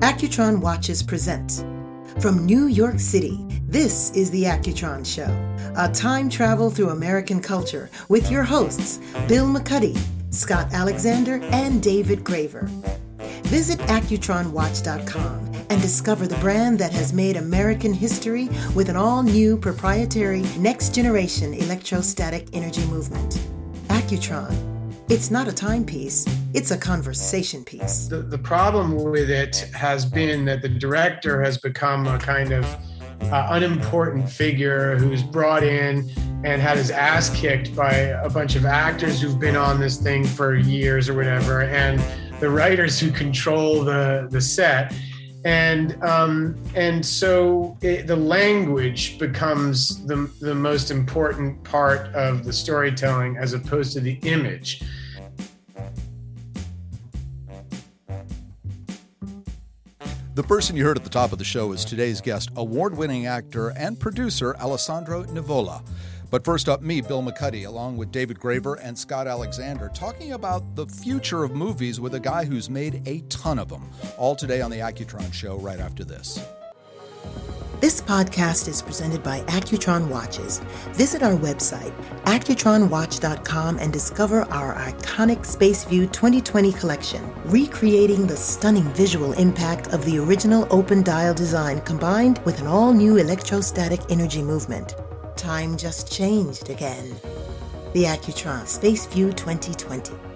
Accutron Watches presents. From New York City, this is The Accutron Show, a time travel through American culture with your hosts, Bill McCuddy, Scott Alexander, and David Graver. Visit AccutronWatch.com and discover the brand that has made American history with an all new proprietary next generation electrostatic energy movement. Accutron. It's not a timepiece, it's a conversation piece. The, the problem with it has been that the director has become a kind of uh, unimportant figure who's brought in and had his ass kicked by a bunch of actors who've been on this thing for years or whatever, and the writers who control the, the set and um, and so it, the language becomes the, the most important part of the storytelling as opposed to the image The person you heard at the top of the show is today's guest, award winning actor and producer Alessandro Nivola. But first up, me, Bill McCuddy, along with David Graver and Scott Alexander, talking about the future of movies with a guy who's made a ton of them. All today on The Accutron Show, right after this. This podcast is presented by Accutron Watches. Visit our website, accutronwatch.com, and discover our iconic Space View 2020 collection, recreating the stunning visual impact of the original open dial design combined with an all new electrostatic energy movement. Time just changed again. The Accutron Space View 2020.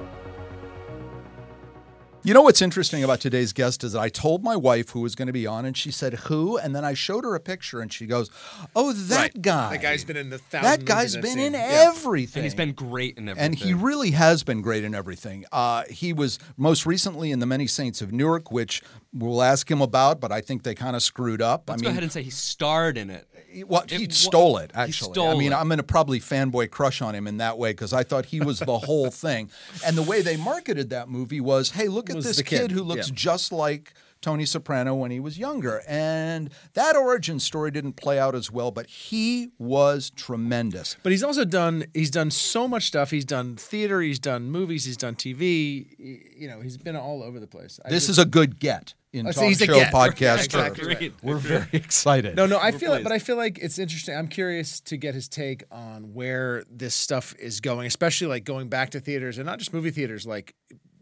You know what's interesting about today's guest is that I told my wife who was going to be on, and she said who, and then I showed her a picture, and she goes, "Oh, that Right. guy. That guy's been in the thousand That guy's movies I've been in Yeah. everything, And he's been great in everything. And he really has been great in everything. Uh, he was most recently in The Many Saints of Newark, which we'll ask him about, but I think they kind of screwed up. Let's I go ahead and say he starred in it. well, he It stole it, he actually. I mean, it. I'm going to probably fanboy crush on him in that way because I thought he was the whole thing. And the way they marketed that movie was hey, look at this kid, kid, who looks yeah. just like Tony Soprano when he was younger. And that origin story didn't play out as well, but he was tremendous. But he's also done. He's done so much stuff. He's done theater. He's done movies. He's done TV. You know, he's been all over the place. I This just- is a good get in Oh, so talk he's show podcast. Yeah, exactly right. We're very excited. no, no. I We're feel it, but I feel like it's interesting. I'm curious to get his take on where this stuff is going, especially like going back to theaters and not just movie theaters. Like,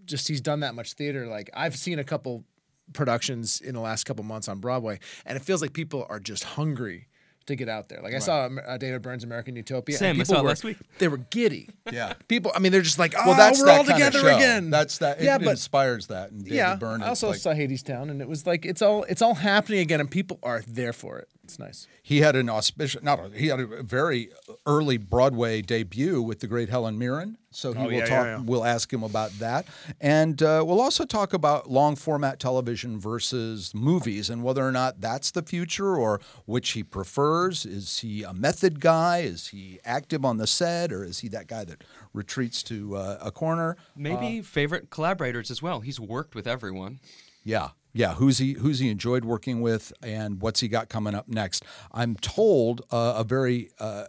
just he's done that much theater. Like I've seen a couple productions in the last couple months on Broadway, and it feels like people are just hungry to get out there. Like I saw uh, David Byrne's American Utopia. Same, and I people saw it were, last week. They were giddy. Yeah. People, I mean, they're just like, oh, Well, that's we're that all kind of together show. again. That's that. It yeah, but inspires that. And David yeah, Byrne I is also like- saw Hadestown, and it was like it's all it's all happening again, and people are there for it. It's nice. He had an auspicious, not a, he had a very early Broadway debut with the great Helen Mirren. So he Oh, will yeah, yeah, talk. yeah. We'll ask him about that, and uh, we'll also talk about long format television versus movies and whether or not that's the future or which he prefers. Is he a method guy? Is he active on the set, or is he that guy that retreats to uh, a corner? Maybe favorite collaborators as well. He's worked with everyone. Yeah. Yeah, who's he? Who's he enjoyed working with, and what's he got coming up next? I'm told uh, a very uh,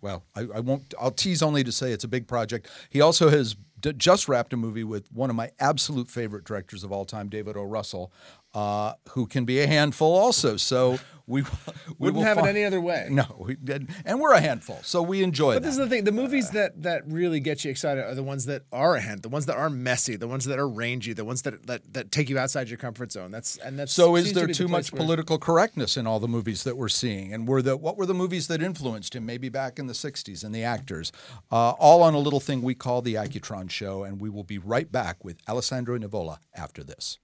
well. I, I won't. I'll tease only to say it's a big project. He also has d- just wrapped a movie with one of my absolute favorite directors of all time, David O. Russell, uh, who can be a handful also. So we we Wouldn't have it any other way. No, we, and and we're a handful, so we enjoy But that. this is the thing: the movies that that really get you excited are the ones that are a hand, the ones that are messy, the ones that are rangy, the ones that that, that take you outside your comfort zone. That's and that's. So is seems to there the too much where- political correctness in all the movies that we're seeing? And were the what were the movies that influenced him? Maybe back in the '60s and the actors, uh, all on a little thing we call the Accutron Show, and we will be right back with Alessandro Nivola after this.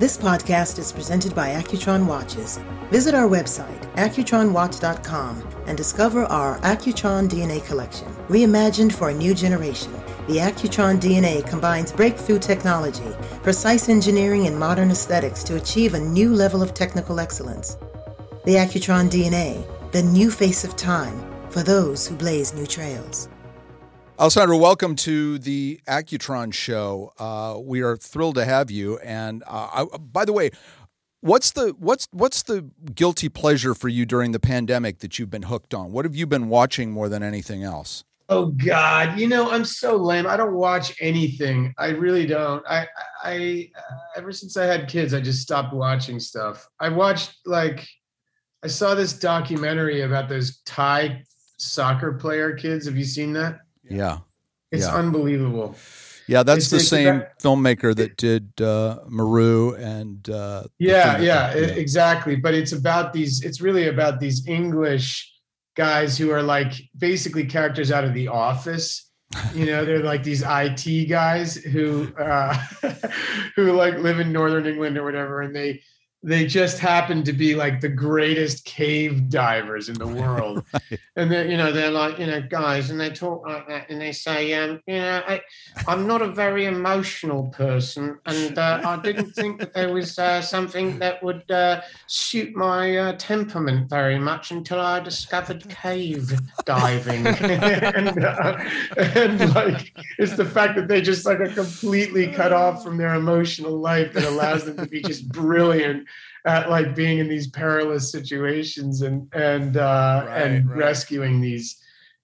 This podcast is presented by Accutron Watches. Visit our website, accutronwatch.com, and discover our Accutron DNA collection. Reimagined for a new generation, the Accutron DNA combines breakthrough technology, precise engineering, and modern aesthetics to achieve a new level of technical excellence. The Accutron DNA, the new face of time for those who blaze new trails. Alessandro, welcome to the Accutron Show. Uh, we are thrilled to have you. And uh, I, by the way, what's the what's what's the guilty pleasure for you during the pandemic that you've been hooked on? What have you been watching more than anything else? Oh God, you know I'm so lame. I don't watch anything. I really don't. I I ever since I had kids, I just stopped watching stuff. I watched like I saw this documentary about those Thai soccer player kids. Have you seen that? Yeah. It's Yeah. unbelievable. Yeah, that's It's- the it's same filmmaker that did uh, Meru and uh, Yeah, yeah, e- exactly. But it's about these. It's really about these English guys who are like basically characters out of The Office. You know, they're like these IT guys who uh, who like live in northern England or whatever, and they they just happen to be like the greatest cave divers in the world. And then you know they're like you know guys, and they talk like that, and they say, um, you know, I, I'm not a very emotional person, and uh, I didn't think that there was uh, something that would uh, suit my uh, temperament very much until I discovered cave diving. and, uh, and like, it's the fact that they just like are completely cut off from their emotional life that allows them to be just brilliant at like being in these perilous situations and and uh, Right, and right. rescuing these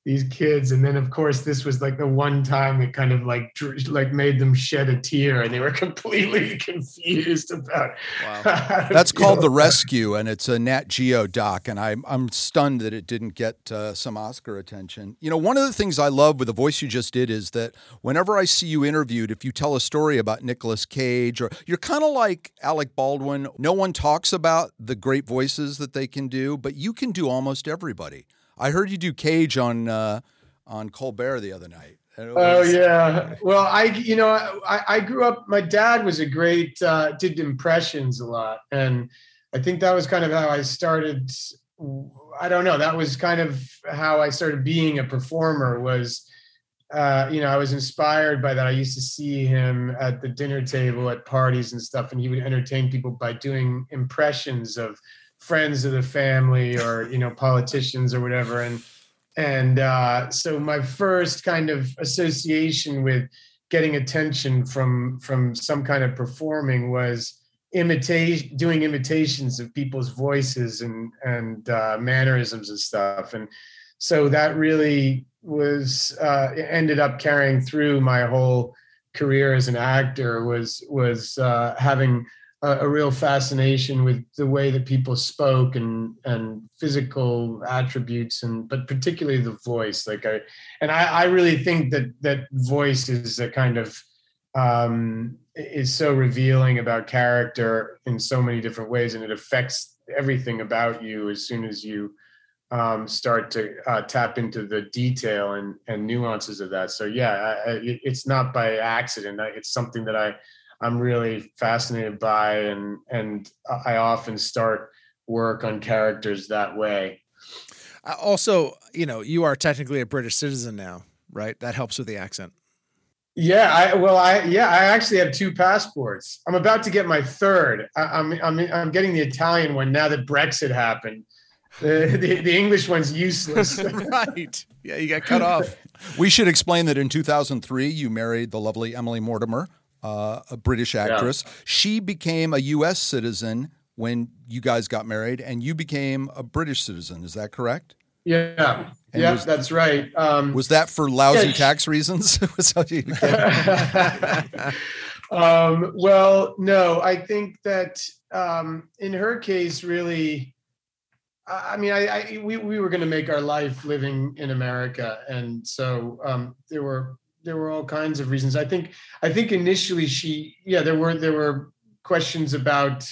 these kids and then of course this was like the one time it kind of like dr- like made them shed a tear and they were completely confused about Wow. That's called The Rescue, and it's a Nat Geo doc, and I'm I'm stunned that it didn't get uh, some Oscar attention. You know, one of the things I love with the voice you just did is that whenever I see you interviewed, if you tell a story about Nicolas Cage, or you're kind of like Alec Baldwin, no one talks about the great voices that they can do, but you can do almost everybody. I heard you do Cage on uh, on Colbert the other night. Oh yeah. Well, I you know I, I grew up. My dad was a great uh, did impressions a lot, and I think that was kind of how I started. I don't know. That was kind of how I started being a performer. Was uh, you know I was inspired by that. I used to see him at the dinner table at parties and stuff, and he would entertain people by doing impressions of friends of the family or you know politicians or whatever. And and uh, so my first kind of association with getting attention from from some kind of performing was imitation doing imitations of people's voices and and uh, mannerisms and stuff. And so that really was uh, ended up carrying through my whole career as an actor was was uh, having a, a real fascination with the way that people spoke and and physical attributes and but particularly the voice like i and i i really think that that voice is a kind of um is so revealing about character in so many different ways and it affects everything about you as soon as you um, start to uh, tap into the detail and, and nuances of that. So yeah, I, I, it's not by accident. I- It's something that I I'm really fascinated by, and and I often start work on characters that way. Also, you know, you are technically a British citizen now, right? That helps with the accent. Yeah, I well, I yeah, I actually have two passports. I'm about to get my third. I, I'm I'm I'm getting the Italian one now that Brexit happened. The the, the English one's useless. right. Yeah, you got cut off. We should explain that in 2003, you married the lovely Emily Mortimer, uh, a British actress. She became a U.S. citizen when you guys got married, and you became a British citizen. Is that correct? yeah, And yeah, was- that's right. Um, Was that for lousy Yeah, she- tax reasons? Was that you- um, well, no, I think that um, in her case, really, I I mean, I, I we we were going to make our life living in America, and so um, there were there were all kinds of reasons. I think I think initially she, yeah, there were there were questions about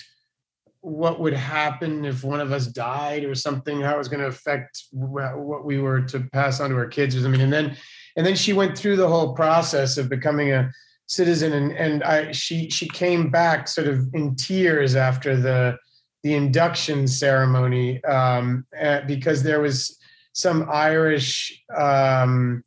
what would happen if one of us died or something, how it was going to affect what we were to pass on to our kids or something, and then and then she went through the whole process of becoming a citizen and and I she she came back sort of in tears after the the induction ceremony um, because there was some Irish um,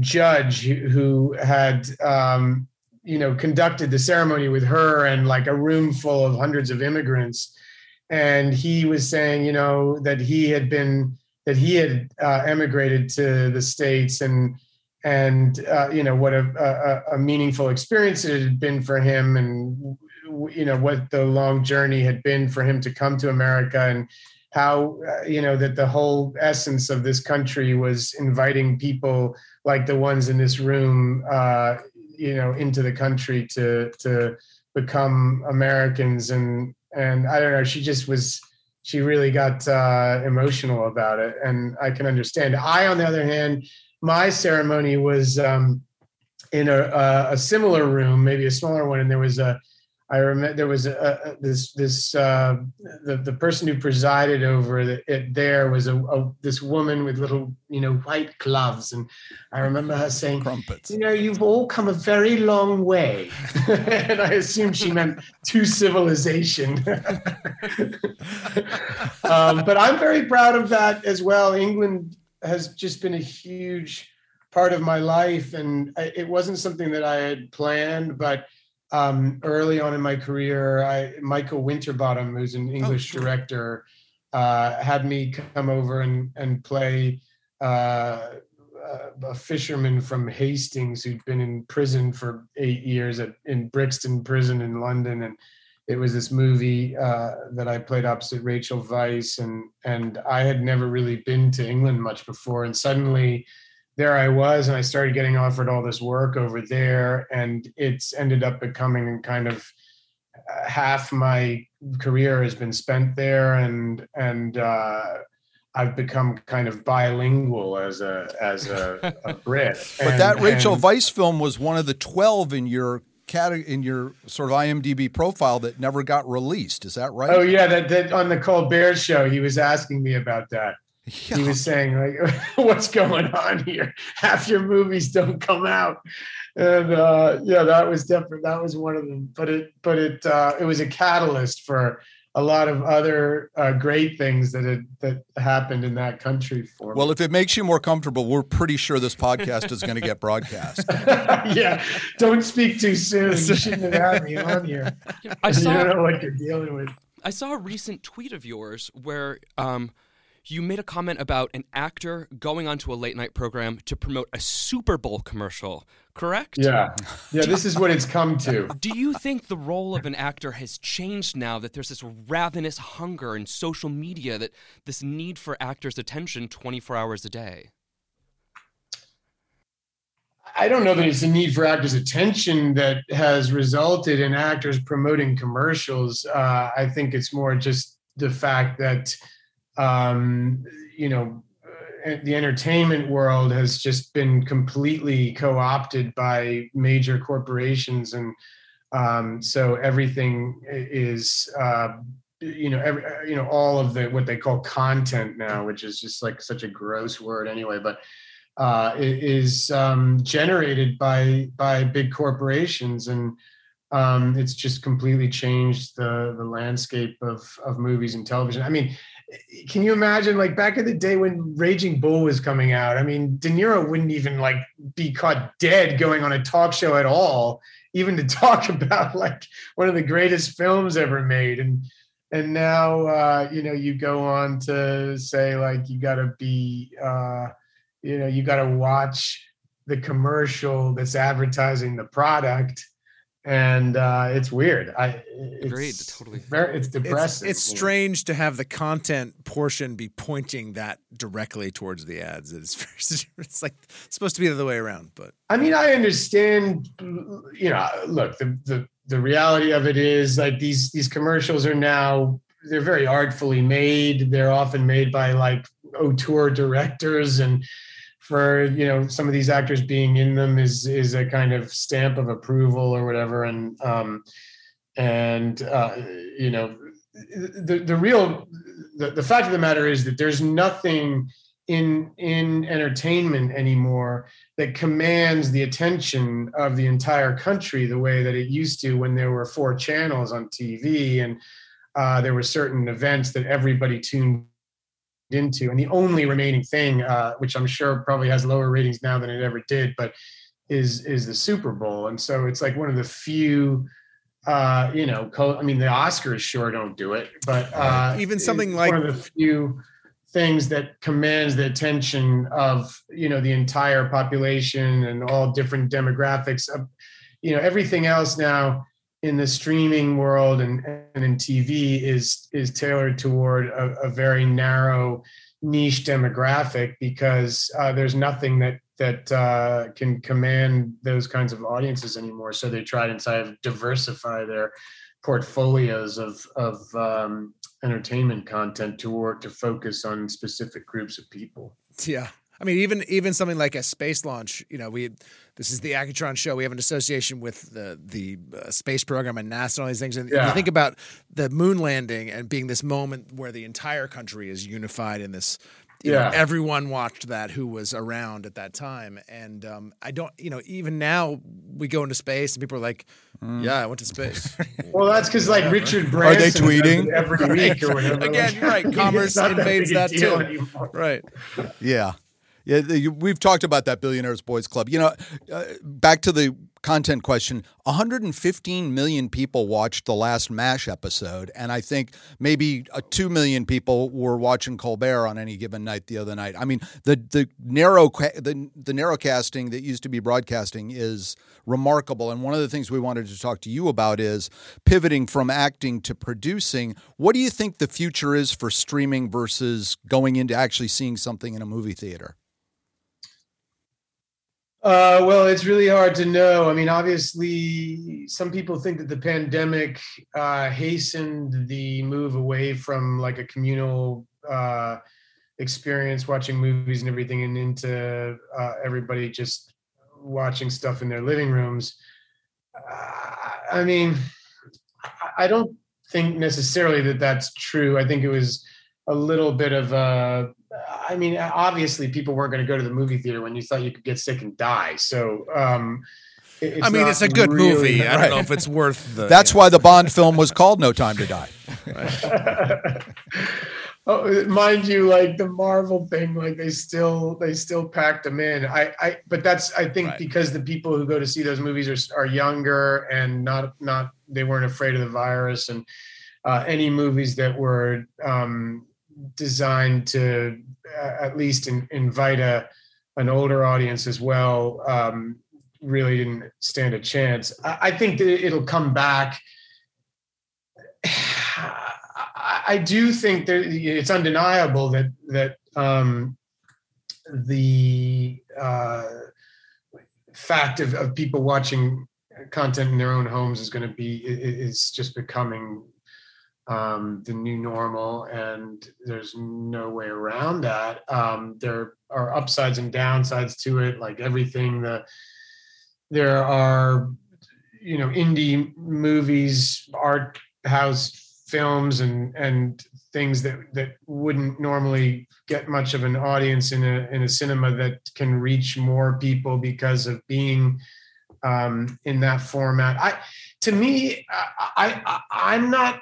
judge who, had um, you know conducted the ceremony with her and like a room full of hundreds of immigrants. And he was saying you know that he had been that he had uh, emigrated to the states and and uh, you know what a, a, a meaningful experience it had been for him and you know what the long journey had been for him to come to america and how uh, you know that the whole essence of this country was inviting people like the ones in this room, uh, you know, into the country to to become Americans, and and I don't know, she just was she really got uh, emotional about it, and I can understand. I, on the other hand, my ceremony was um, in a, a, a similar room, maybe a smaller one, and there was a I remember there was a, this this uh, the the person who presided over it there was a, a, this woman with little you know white gloves, and I remember her saying, Crumpets. "You know, you've all come a very long way," and I assume she meant to civilization. um, but I'm very proud of that as well. England has just been a huge part of my life, and it wasn't something that I had planned, but um, early on in my career, I, Michael Winterbottom, who's an English oh, director, uh, had me come over and and play uh, a fisherman from Hastings who'd been in prison for eight years at in Brixton Prison in London, and it was this movie uh, that I played opposite Rachel Weisz, and and I had never really been to England much before, and suddenly there I was, and I started getting offered all this work over there, and it's ended up becoming kind of uh, half my career has been spent there, and and uh, I've become kind of bilingual as a as a, a Brit. but and, that Rachel and, Weisz film was one of the twelve in your in your sort of IMDb profile that never got released. Is that right? Oh yeah, that, that on the Colbert show, he was asking me about that. Yeah. He was saying like, "What's going on here? Half your movies don't come out." And uh, yeah, that was definitely that was one of them. But it but it uh, it was a catalyst for a lot of other uh, great things that had that happened in that country for me. Well, if it makes you more comfortable, we're pretty sure this podcast is going to get broadcast. yeah, don't speak too soon. You shouldn't have had me on here. I saw, you don't know what you're dealing with. I saw a recent tweet of yours where um, you made a comment about an actor going onto a late night program to promote a Super Bowl commercial, correct? Yeah. Yeah, this is what it's come to. Do you think the role of an actor has changed now that there's this ravenous hunger in social media that this need for actors' attention 24 hours a day? I don't know that it's a need for actors' attention that has resulted in actors promoting commercials. Uh, I think it's more just the fact that um, you know, uh, the entertainment world has just been completely co-opted by major corporations, and um, so everything is, uh, you know, every, uh, you know, all of the what they call content now, which is just like such a gross word anyway, but uh, is um, generated by by big corporations and. Um, it's just completely changed the the landscape of of movies and television. I mean, can you imagine like back in the day when Raging Bull was coming out? I mean, De Niro wouldn't even like be caught dead going on a talk show at all, even to talk about like one of the greatest films ever made. And and now uh, you know you go on to say like you got to be uh, you know you got to watch the commercial that's advertising the product and uh, it's weird. I it's Agreed, totally. Very, it's depressing. It's, it's strange to have the content portion be pointing that directly towards the ads. It's it's like it's supposed to be the other way around. But I mean, I understand. You know, look the the the reality of it is like these these commercials are now they're very artfully made. They're often made by like auteur directors and for you know some of these actors being in them is is a kind of stamp of approval or whatever. And um and uh you know the the real the, the fact of the matter is that there's nothing in in entertainment anymore that commands the attention of the entire country the way that it used to when there were four channels on TV and uh, there were certain events that everybody tuned into. And the only remaining thing, uh, which I'm sure probably has lower ratings now than it ever did, but is is the Super Bowl. And so it's like one of the few. Uh, you know, I mean, the Oscars sure don't do it, but uh, even something like one of the few things that commands the attention of you know the entire population and all different demographics. Of, you know, everything else now in the streaming world and, and in TV is is tailored toward a, a very narrow niche demographic because uh, there's nothing that that uh, can command those kinds of audiences anymore. So they try to kind of diversify their portfolios of of um, entertainment content to work to focus on specific groups of people. Yeah. I mean, even even something like a space launch. You know, we this is the Accutron show. We have an association with the the uh, space program and NASA and all these things. And Yeah. you think about the moon landing and being this moment where the entire country is unified in this. You know, Yeah. everyone watched that who was around at that time, and um, I don't. You know, even now we go into space and people are like, "Yeah, I went to space." Well, that's because like Richard Branson. Are they tweeting? it every week or whatever. Again, Like, right. Commerce it's not that invades that too. anymore. right. Yeah. Yeah, the, we've talked about that Billionaires Boys Club. You know, uh, back to the content question 115 million people watched the last MASH episode, and I think maybe uh, 2 million people were watching Colbert on any given night the other night. I mean, the, the, narrow, the, the narrow casting that used to be broadcasting is remarkable. And one of the things we wanted to talk to you about is pivoting from acting to producing. What do you think the future is for streaming versus going into actually seeing something in a movie theater? Uh, well, it's really hard to know. I mean, obviously, some people think that the pandemic uh, hastened the move away from like a communal uh, experience, watching movies and everything, and into uh, everybody just watching stuff in their living rooms. Uh, I mean, I- I don't think necessarily that that's true. I think it was a little bit of a I mean, obviously, people weren't going to go to the movie theater when you thought you could get sick and die. So, um, it- I mean, it's a good really- movie. I don't know if it's worth the. That's you know. why the Bond film was called No Time to Die. oh, mind you, like the Marvel thing, like they still they still packed them in. I, I, but that's I think Right. because the people who go to see those movies are are younger and not not they weren't afraid of the virus and uh, any movies that were um, designed to uh, at least in, invite a an older audience as well um, really didn't stand a chance. I, I think that it'll come back. I, I do think that it's undeniable that that um, the uh, fact of, of people watching content in their own homes is going to be is just becoming um, the new normal, and there's no way around that. Um, there are upsides and downsides to it, like everything. The there are you know indie movies, art house films, and and things that that wouldn't normally get much of an audience in a in a cinema that can reach more people because of being um, in that format. I to me, I, I I'm not.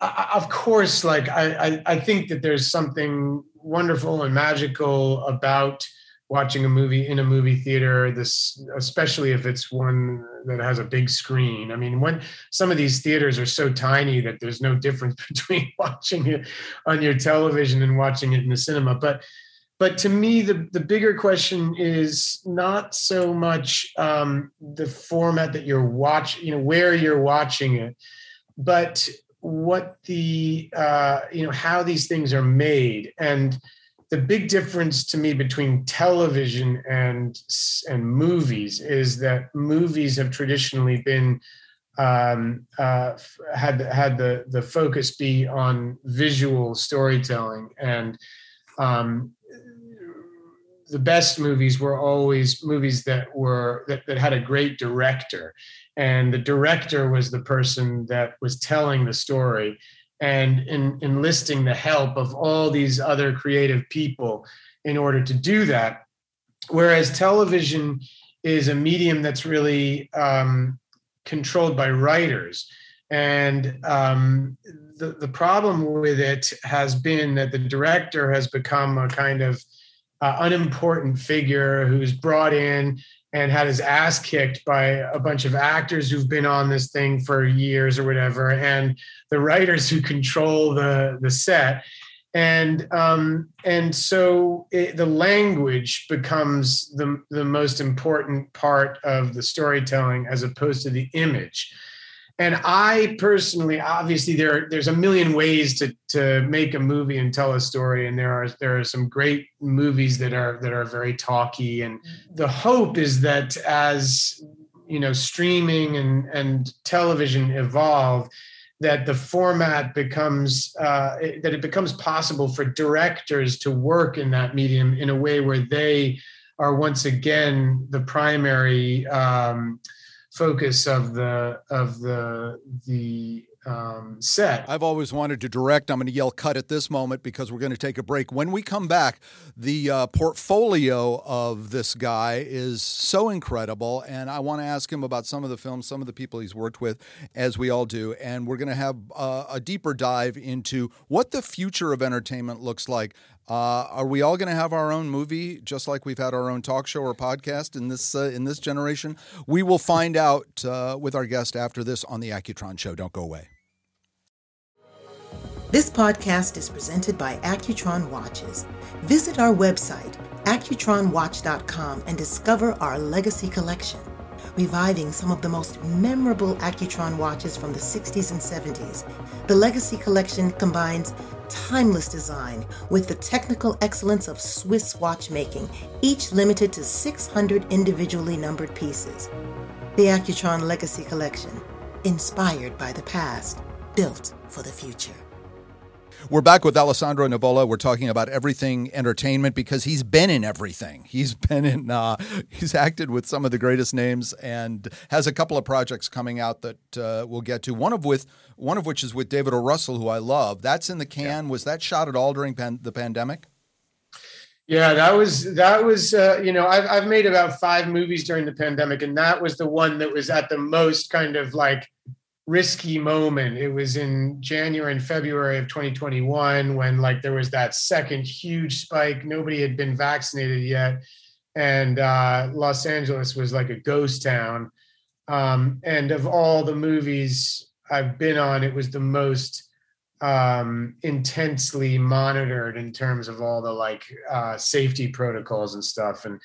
Of course, like I, I, I think that there's something wonderful and magical about watching a movie in a movie theater. This, especially if it's one that has a big screen. I mean, when some of these theaters are so tiny that there's no difference between watching it on your television and watching it in the cinema. But but to me the, the bigger question is not so much um, the format that you're watching you know where you're watching it but what the uh, you know how these things are made. And the big difference to me between television and and movies is that movies have traditionally been um, uh, had had the the focus be on visual storytelling and um, the best movies were always movies that were that, that had a great director. And the director was the person that was telling the story and in, enlisting the help of all these other creative people in order to do that. Whereas television is a medium that's really um, controlled by writers. And um, the, the problem with it has been that the director has become a kind of uh, unimportant figure who's brought in and had his ass kicked by a bunch of actors who've been on this thing for years or whatever, and the writers who control the the set. And um, and so it, the language becomes the the most important part of the storytelling as opposed to the image. And I personally, obviously, there there's a million ways to to make a movie and tell a story, and there are there are some great movies that are that are very talky. And the hope is that as you know, streaming and and television evolve, that the format becomes uh, that it becomes possible for directors to work in that medium in a way where they are once again the primary. Um, focus of the of the the um, set. I've always wanted to direct. I'm going to yell cut at this moment because we're going to take a break. When we come back, the uh, portfolio of this guy is so incredible, and I want to ask him about some of the films, some of the people he's worked with, as we all do, and we're going to have uh, a deeper dive into what the future of entertainment looks like. Uh, are we all going to have our own movie, just like we've had our own talk show or podcast in this uh, in this generation? We will find out uh, with our guest after this on the Accutron Show. Don't go away. This podcast is presented by Accutron Watches. Visit our website, accutronwatch.com, and discover our legacy collection reviving some of the most memorable Accutron watches from the 60s and 70s. The Legacy Collection combines timeless design with the technical excellence of Swiss watchmaking, each limited to 600 individually numbered pieces. The Accutron Legacy Collection, inspired by the past, built for the future. We're back with Alessandro Nivola. We're talking about everything entertainment because he's been in everything. He's been in, uh, he's acted with some of the greatest names and has a couple of projects coming out that uh, we'll get to. One of with one of which is with David O. Russell, who I love. That's in the can. Yeah. Was that shot at all during pan- the pandemic? Yeah, that was that was uh, you know I've I've made about five movies during the pandemic, and that was the one that was at the most kind of like risky moment. It was in January and February of 2021 when like there was that second huge spike. Nobody had been vaccinated yet, and uh, Los Angeles was like a ghost town. Um, and of all the movies I've been on, it was the most um, intensely monitored in terms of all the like uh, safety protocols and stuff. And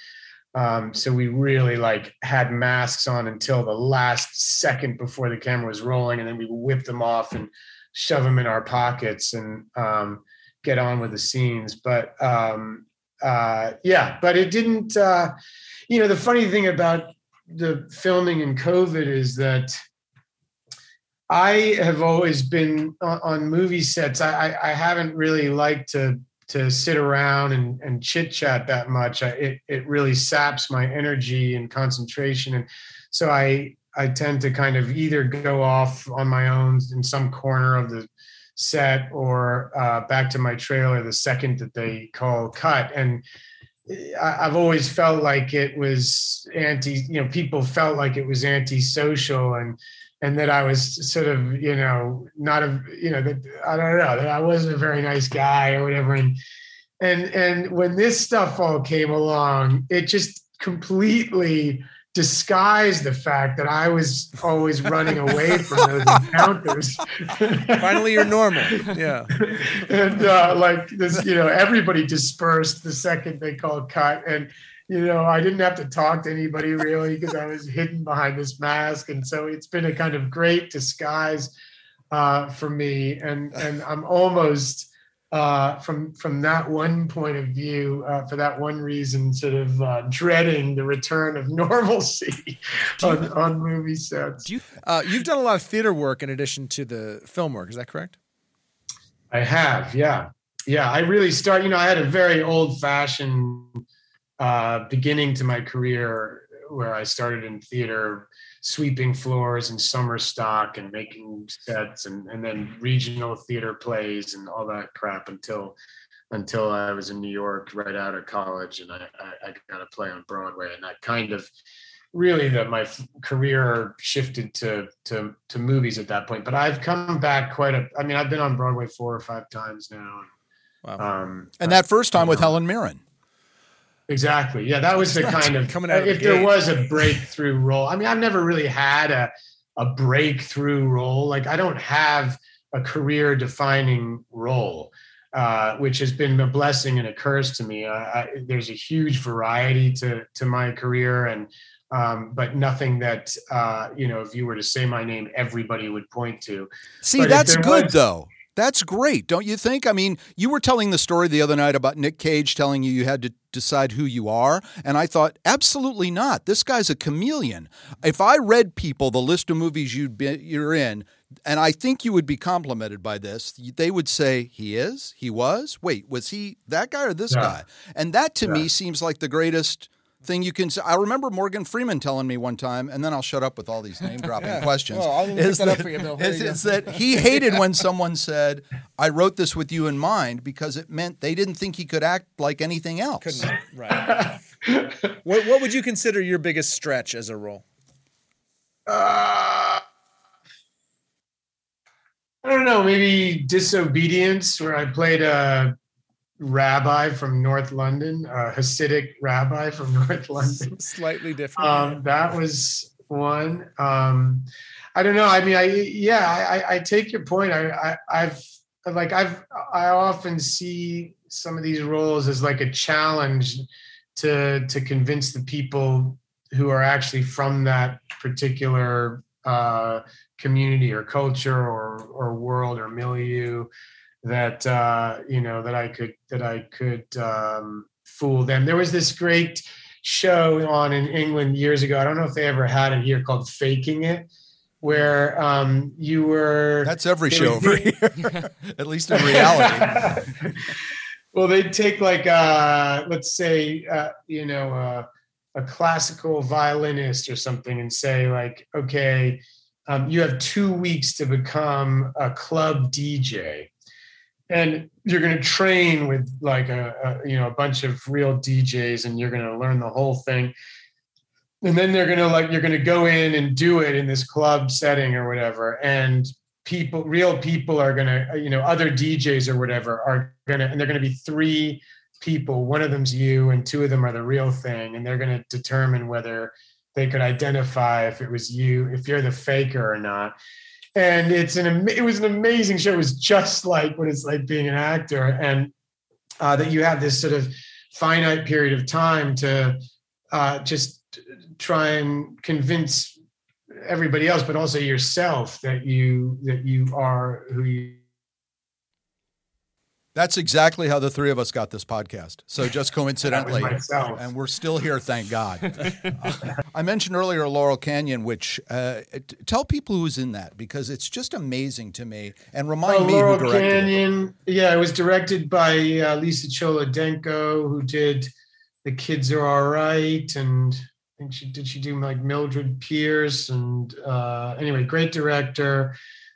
um, so we really like had masks on until the last second before the camera was rolling, and then we whip them off and shove them in our pockets and um, get on with the scenes. But um, uh, yeah, but it didn't. Uh, you know, the funny thing about the filming in COVID is that I have always been on, on movie sets. I, I, I haven't really liked to to sit around and, and chit chat that much. I, it it really saps my energy and concentration, and so I I tend to kind of either go off on my own in some corner of the set or uh, back to my trailer the second that they call cut and. I've always felt like it was anti, you know, people felt like it was antisocial and and that I was sort of, you know, not a, you know, that I don't know, that I wasn't a very nice guy or whatever. And and and when this stuff all came along, it just completely disguised the fact that I was always running away from those encounters. Finally, you're normal. Yeah. and uh, like this, you know, everybody dispersed the second they called cut. And you know, I didn't have to talk to anybody really because I was hidden behind this mask, and so it's been a kind of great disguise uh, for me. And and I'm almost uh, from from that one point of view, uh, for that one reason, sort of uh, dreading the return of normalcy on, you, on movie sets. You, uh, you've done a lot of theater work in addition to the film work. Is that correct? I have, yeah, yeah. I really start. You know, I had a very old fashioned uh, beginning to my career where I started in theater, sweeping floors and summer stock and making sets and, and then regional theater plays and all that crap until until I was in New York right out of college and I, I, I got to play on Broadway and that kind of really that my f- career shifted to to to movies at that point. But I've come back quite a. I mean, I've been on Broadway four or five times now. Wow. Um, and that first time with Helen Mirren. Exactly. Yeah, that was the kind of coming out. If the there was a breakthrough role, I mean, I've never really had a a breakthrough role. Like I don't have a career defining role, uh, which has been a blessing and a curse to me. Uh, I, there's a huge variety to to my career, and um, but nothing that uh, you know if you were to say my name, everybody would point to. See, But that's good was- though. That's great, don't you think? I mean, you were telling the story the other night about Nick Cage telling you you had to decide who you are, and I thought, absolutely not. This guy's a chameleon. If I read people the list of movies you'd be, you're in, and I think you would be complimented by this, they would say he is, he was. Wait, was he that guy or this Yeah. guy? And that to me seems like the greatest thing you can say. I remember Morgan Freeman telling me one time, and then I'll shut up with all these name dropping questions. Well, I'll is that up for you, Bill. There is- you is that he hated when someone said, "I wrote this with you in mind," because it meant they didn't think he could act like anything else. Couldn't right. what what would you consider your biggest stretch as a role? Uh, I don't know, maybe disobedience, where I played a rabbi from North London, a Hasidic rabbi from North London. Slightly different. Um, that was one. Um, I don't know. I mean, I yeah, I, I- I take your point. I, I I've like I've I often see some of these roles as like a challenge to to convince the people who are actually from that particular uh, community or culture or or world or milieu that uh, you know that I could that I could um, fool them. There was this great show on in England years ago. I don't know if they ever had it here called Faking It, where um, you were That's every show over here, at least in reality. well, they'd take like uh, let's say uh, you know uh, a classical violinist or something and say like, okay, um, you have two weeks to become a club DJ, and you're going to train with like a, a you know a bunch of real DJs, and you're going to learn the whole thing. And then they're gonna like you're gonna go in and do it in this club setting or whatever, and people real people are gonna you know other djs or whatever are gonna and they're gonna be three people. One of them's you and two of them are the real thing. And they're gonna determine whether they could identify if it was you if you're the faker or not and it's an it was an amazing show it was just like what it's like being an actor and uh, that you have this sort of finite period of time to uh, just try and convince everybody else, but also yourself that you that you are who you. That's exactly how the three of us got this podcast. So just coincidentally, and we're still here, thank God. I mentioned earlier Laurel Canyon, which uh, t- tell people who's in that because it's just amazing to me, and remind Oh, me Laurel who directed it. Canyon. Yeah, it was directed by uh, Lisa Cholodenko, who did "The Kids Are All Right," and I think she did she do like Mildred Pierce, and uh, anyway, great director.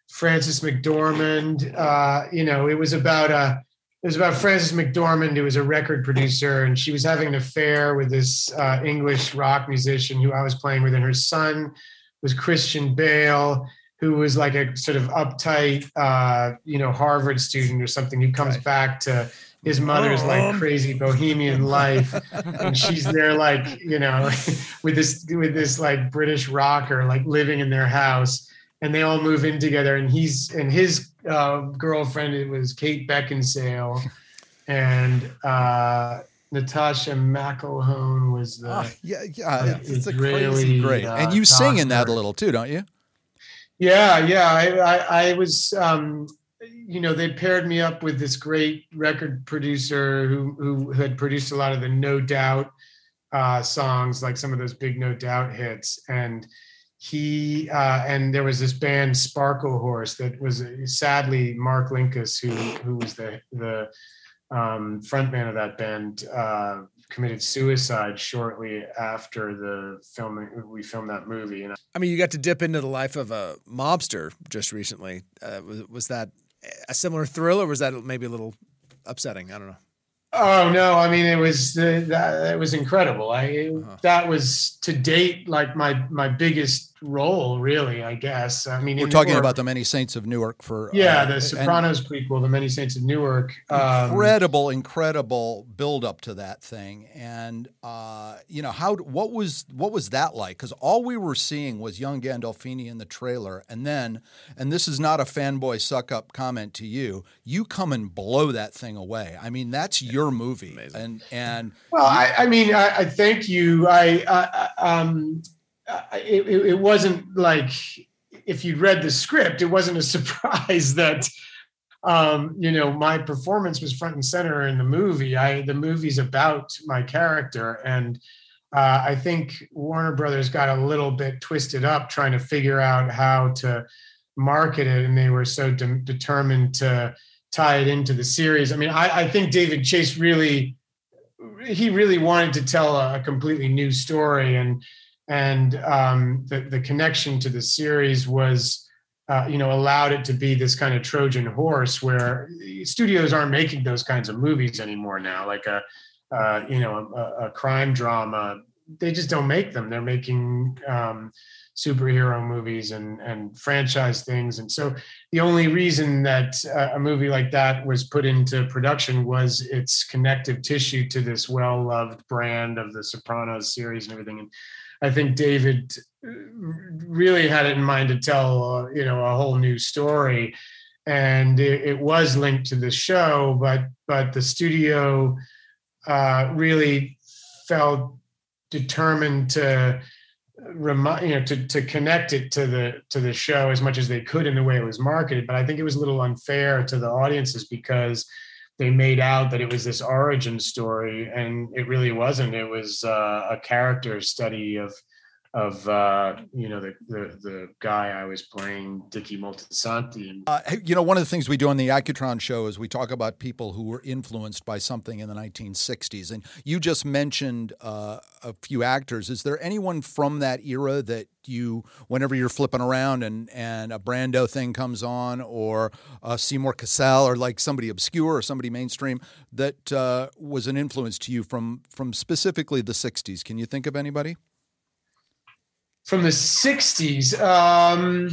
Frances McDormand. Uh, you know, it was about a it was about Frances McDormand, who was a record producer, and she was having an affair with this uh, English rock musician who I was playing with, and her son was Christian Bale, who was like a sort of uptight, uh, you know, Harvard student or something, who comes back to his mother's like crazy bohemian life, and she's there like you know, with this with this like British rocker like living in their house, and they all move in together, and he's and his uh, girlfriend it was Kate Beckinsale, and uh, Natascha McElhone was the. Ah, yeah, yeah, it's, It's a really, crazy great, uh, and you sing in that a little too, don't you? Yeah, yeah. I, I, I was, um, you know, they paired me up with this great record producer who who had produced a lot of the No Doubt uh, songs, like some of those big No Doubt hits, and he uh, and there was this band Sparklehorse that was uh, sadly Mark Linkous, who who was the the um, frontman of that band, uh, committed suicide shortly after the filming. We filmed that movie, and I mean, you got to dip into the life of a mobster just recently. Uh, was, was that a similar thrill, or was that maybe a little upsetting? I don't know. Oh no! I mean, it was the, that it was incredible. I that was to date like my my biggest role, really. I guess. I mean, We're talking or- about the Many Saints of Newark for yeah, uh, the and Sopranos prequel, The Many Saints of Newark. Um, incredible, incredible build up to that thing, and uh, you know how what was what was that like? Because all we were seeing was young Gandolfini in the trailer, and then, and this is not a fanboy suck up comment to you. You come and blow that thing away. I mean, that's your your movie. Amazing. And and well, I, I mean, I, I, thank you. I, I um, it, it wasn't like if you'd read the script, it wasn't a surprise that um, you know my performance was front and center in the movie. I the movie's about my character, and uh, I think Warner Brothers got a little bit twisted up trying to figure out how to market it, and they were so de- determined to tie it into the series. I mean, I, I think David Chase really he really wanted to tell a completely new story and and um, the the connection to the series was uh, you know allowed it to be this kind of Trojan horse where studios aren't making those kinds of movies anymore now like a uh, you know a, a, crime drama. They just don't make them. They're making um, superhero movies and and franchise things. And so the only reason that uh, a movie like that was put into production was its connective tissue to this well loved brand of the sopranos series and everything. And I think David uh, really had it in mind to tell, uh, you know, a whole new story, and it, it, was linked to the show, but but the studio uh, really felt determined to remind you know to to connect it to the to the show as much as they could in the way it was marketed. But I think it was a little unfair to the audiences because they made out that it was this origin story, and it really wasn't. It was uh, a character study of of uh, you know the, the, the guy I was playing, Dickie Moltisanti. Uh, you know, one of the things we do on the Accutron show is we talk about people who were influenced by something in the 1960s, and you just mentioned uh, a few actors. Is there anyone from that era that you, whenever you're flipping around and and a Brando thing comes on, or Seymour Cassel, or like somebody obscure or somebody mainstream that uh, was an influence to you from from specifically the 60s? Can you think of anybody? From the 60s. Um,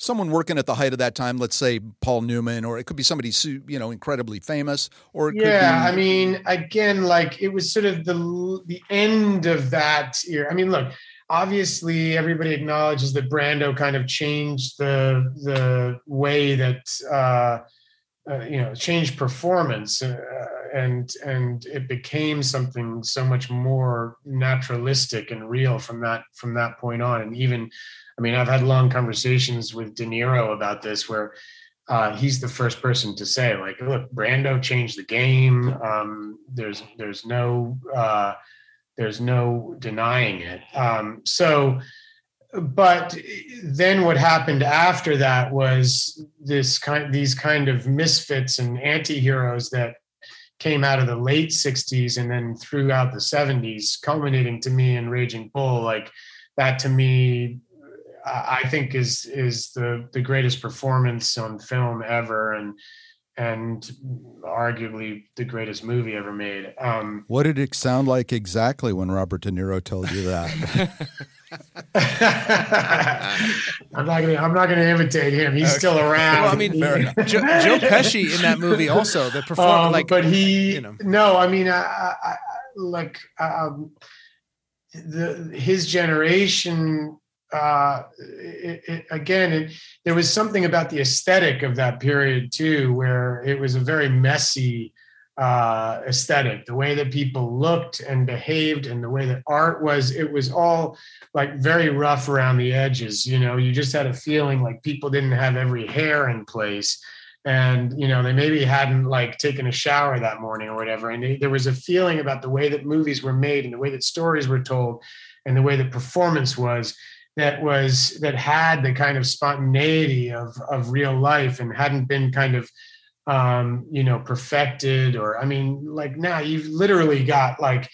Someone working at the height of that time, let's say Paul Newman, or it could be somebody you know incredibly famous, or yeah, be- I mean, again, like it was sort of the the end of that year. I mean, look, obviously everybody acknowledges that Brando kind of changed the the way that uh, uh, you know changed performance. Uh, and and it became something so much more naturalistic and real from that from that point on. And even i mean i've had long conversations with de niro about this where uh, he's the first person to say like look brando changed the game. Um, there's there's no uh, there's no denying it. Um, so but then what happened after that was this kind these kind of misfits and anti-heroes that came out of the late 60s and then throughout the 70s culminating to me in raging bull. Like that to me i think is is the the greatest performance on film ever and and arguably the greatest movie ever made. Um, what did it sound like exactly when robert de niro told you that I'm not gonna. I'm not gonna imitate him. He's okay. still around. Well, I mean, Joe, Joe, Pesci in that movie also the performance. Um, like, but he, you know. no, I mean, I, I, like um, the his generation. Uh, it, it, again, it, there was something about the aesthetic of that period too, where it was a very messy uh, aesthetic, the way that people looked and behaved, and the way that art was. It was all like very rough around the edges. You know, you just had a feeling like people didn't have every hair in place, and you know they maybe hadn't like taken a shower that morning or whatever. And they, there was a feeling about the way that movies were made and the way that stories were told, and the way that performance was that was that had the kind of spontaneity of of real life and hadn't been kind of um, you know, perfected or I mean, like now you've literally got like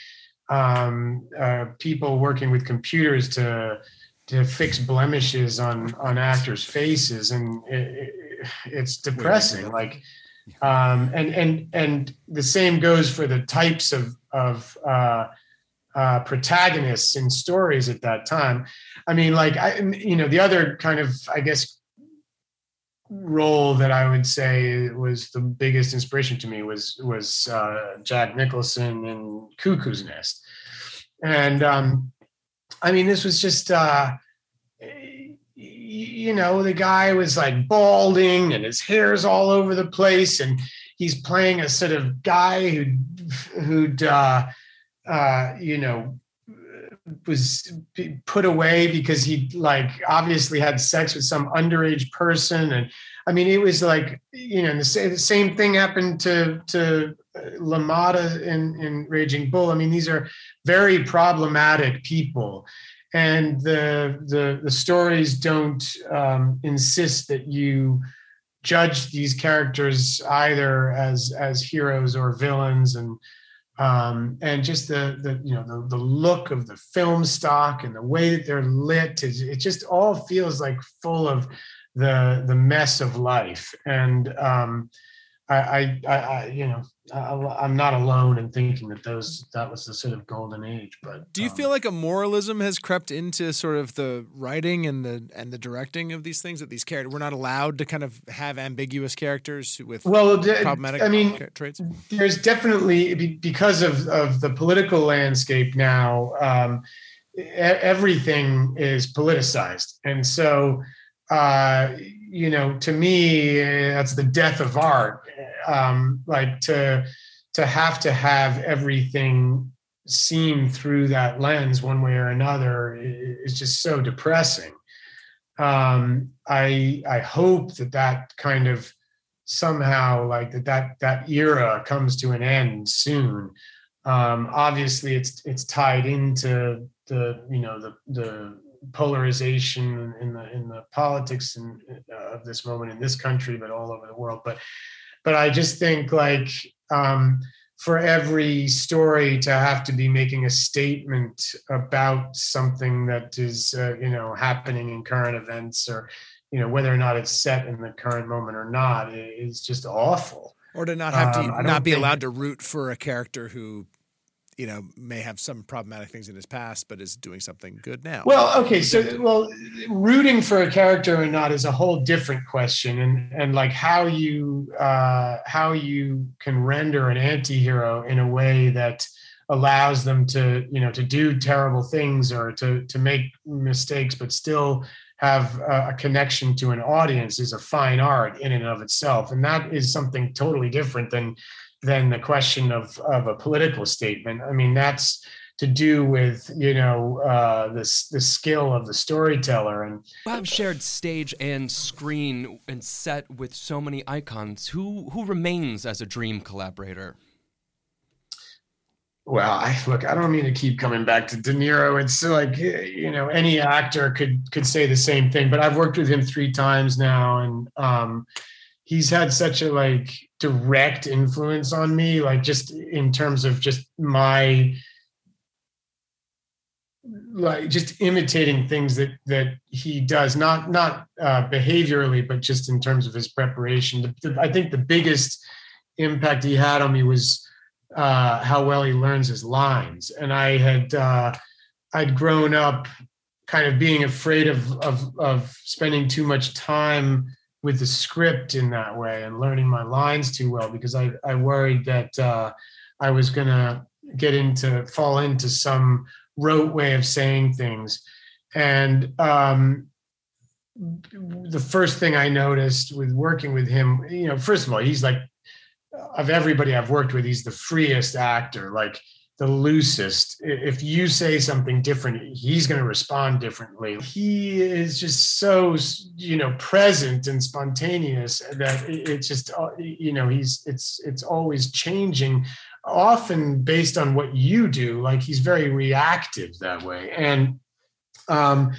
um, uh, people working with computers to to fix blemishes on on actors' faces, and it, it, it's depressing. Like, um, and and and the same goes for the types of of uh, uh, protagonists in stories at that time. I mean, like I, you know, the other kind of I guess role that I would say was the biggest inspiration to me was was uh, Jack Nicholson in Cuckoo's Nest, and um, I mean this was just uh, you know the guy was like balding and his hair's all over the place and he's playing a sort of guy who who'd uh, uh, you know was put away because he like obviously had sex with some underage person and i mean it was like you know the, same, thing happened to to uh, LaMotta in in raging bull. I mean these are very problematic people. And the the the stories don't um, insist that you judge these characters either as as heroes or villains. And um, and just the the you know the, the look of the film stock and the way that they're lit it, it just all feels like full of the the mess of life. And um, I, I, I, you know, I'm not alone in thinking that those that was the sort of golden age. But do you um, feel like a moralism has crept into sort of the writing and the and the directing of these things? That these characters we're not allowed to kind of have ambiguous characters with well, problematic. I mean, traits. There's definitely because of of the political landscape now. Um, everything is politicized, and so. Uh, you know, to me, that's the death of art. Um, like to to have to have everything seen through that lens one way or another is just so depressing. Um, I I hope that that kind of somehow like that that that era comes to an end soon. Um, obviously, it's it's tied into the you know the the polarization in the in the politics uh, of this moment in this country, but all over the world. But but I just think like um, for every story to have to be making a statement about something that is uh, you know happening in current events or you know whether or not it's set in the current moment or not is just awful. Or to not have to um, not be allowed to root for a character who you know may have some problematic things in his past but is doing something good now. Well okay so well rooting for a character or not is a whole different question and and like how you uh how you can render an anti-hero in a way that allows them to you know to do terrible things or to to make mistakes but still have a, a connection to an audience is a fine art in and of itself and that is something totally different than than the question of of a political statement. I mean, that's to do with you know uh, the the skill of the storyteller. And I've shared stage and screen and set with so many icons. Who who remains as a dream collaborator? Well i look i don't mean to keep coming back to de niro. It's like you know any actor could could say the same thing but i've worked with him three times now. And um he's had such a like direct influence on me like just in terms of just my like just imitating things that that he does not not uh, behaviorally but just in terms of his preparation. The, the, i think the biggest impact he had on me was uh, how well he learns his lines. And i had uh, i'd grown up kind of being afraid of of of spending too much time with the script in that way and learning my lines too well because I, I worried that uh, I was going to get into fall into some rote way of saying things. And um, the first thing I noticed with working with him, you know, first of all, he's like, of everybody I've worked with, he's the freest actor. Like the loosest. If you say something different, he's going to respond differently. He is just so, you know, present and spontaneous that it's just, uh, you know, he's it's it's always changing, often based on what you do. Like he's very reactive that way, and um,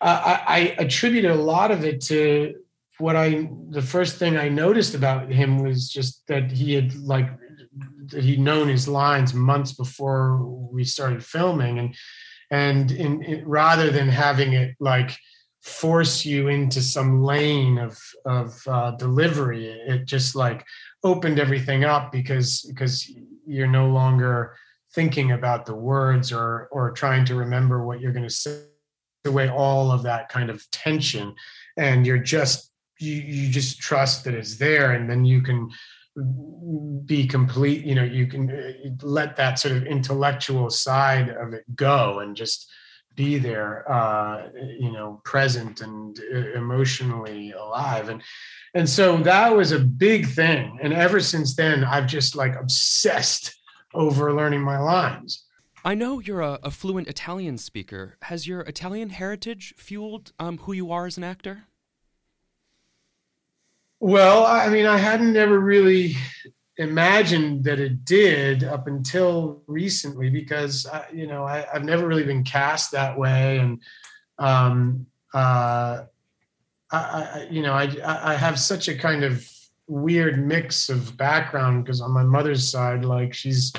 I, I attribute a lot of it to what I the first thing I noticed about him was just that he had like he'd known his lines months before we started filming. And and in, in, rather than having it like force you into some lane of of uh, delivery it just like opened everything up because because you're no longer thinking about the words or or trying to remember what you're going to say away all of that kind of tension. And you're just you, you just trust that it's there and then you can be complete you know you can uh, let that sort of intellectual side of it go and just be there, uh, you know, present and uh, emotionally alive. And and so that was a big thing. And ever since then, I've just like obsessed over learning my lines. I know you're a, a fluent Italian speaker. Has your Italian heritage fueled um, who you are as an actor? Well, I mean, I hadn't ever really imagined that it did up until recently because I, you know I, have never really been cast that way, and um, uh, I, I, you know I I have such a kind of weird mix of background because on my mother's side, like she's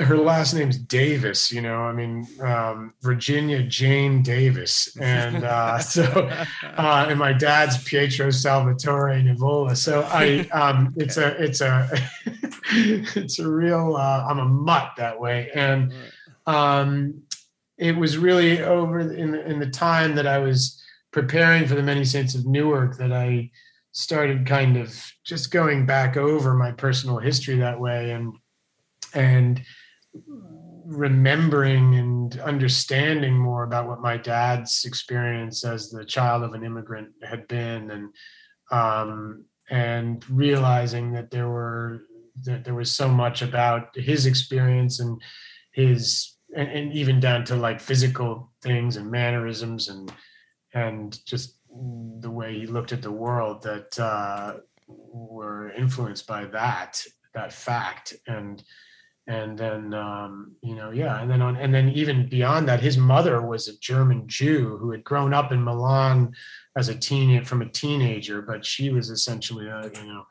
her last name's Davis, you know, I mean, um, Virginia Jane Davis. And uh, so, uh, and my dad's Pietro Salvatore Nivola. So I, um, it's a, it's a, it's a real, uh, I'm a mutt that way. And um, it was really over in the, in the time that I was preparing for the Many Saints of Newark that I started kind of just going back over my personal history that way. And, and remembering and understanding more about what my dad's experience as the child of an immigrant had been and um, and realizing that there were that there was so much about his experience and his and, and even down to like physical things and mannerisms and and just the way he looked at the world that uh, were influenced by that that fact. And and then um, you know yeah and then on and then even beyond that his mother was a german jew who had grown up in milan as a teen from a teenager but she was essentially a you know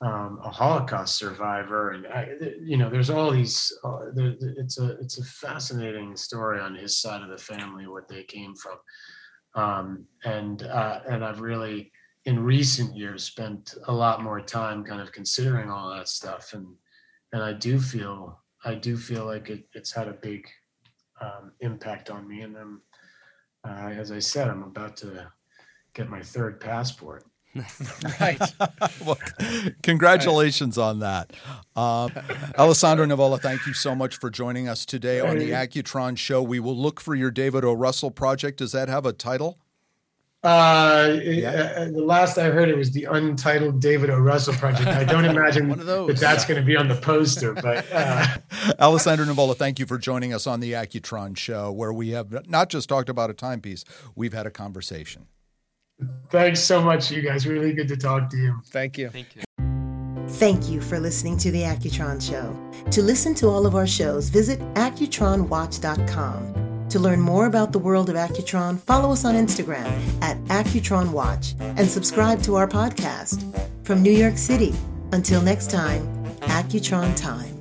um, a holocaust survivor. And I, you know there's all these uh, it's a it's a fascinating story on his side of the family what they came from. Um, and uh, and i've really in recent years spent a lot more time kind of considering all that stuff and and I do feel I do feel like it, it's had a big um, impact on me. And I'm, uh, as I said, I'm about to get my third passport. right. well, congratulations right. on that. Uh, Alessandro Nivola, thank you so much for joining us today on the Accutron show. We will look for your David O. Russell project. Does that have a title? Uh, yeah. uh, the last I heard, it was the untitled David O. Russell project. I don't imagine that that's going to be on the poster. But uh. Alessandro Nivola, thank you for joining us on the Accutron show, where we have not just talked about a timepiece, we've had a conversation. Thanks so much, you guys. Really good to talk to you. Thank you. Thank you. Thank you for listening to the Accutron Show. To listen to all of our shows, visit AccutronWatch.com. To learn more about the world of Accutron, follow us on Instagram at Accutron Watch and subscribe to our podcast. From New York City, until next time, Accutron Time.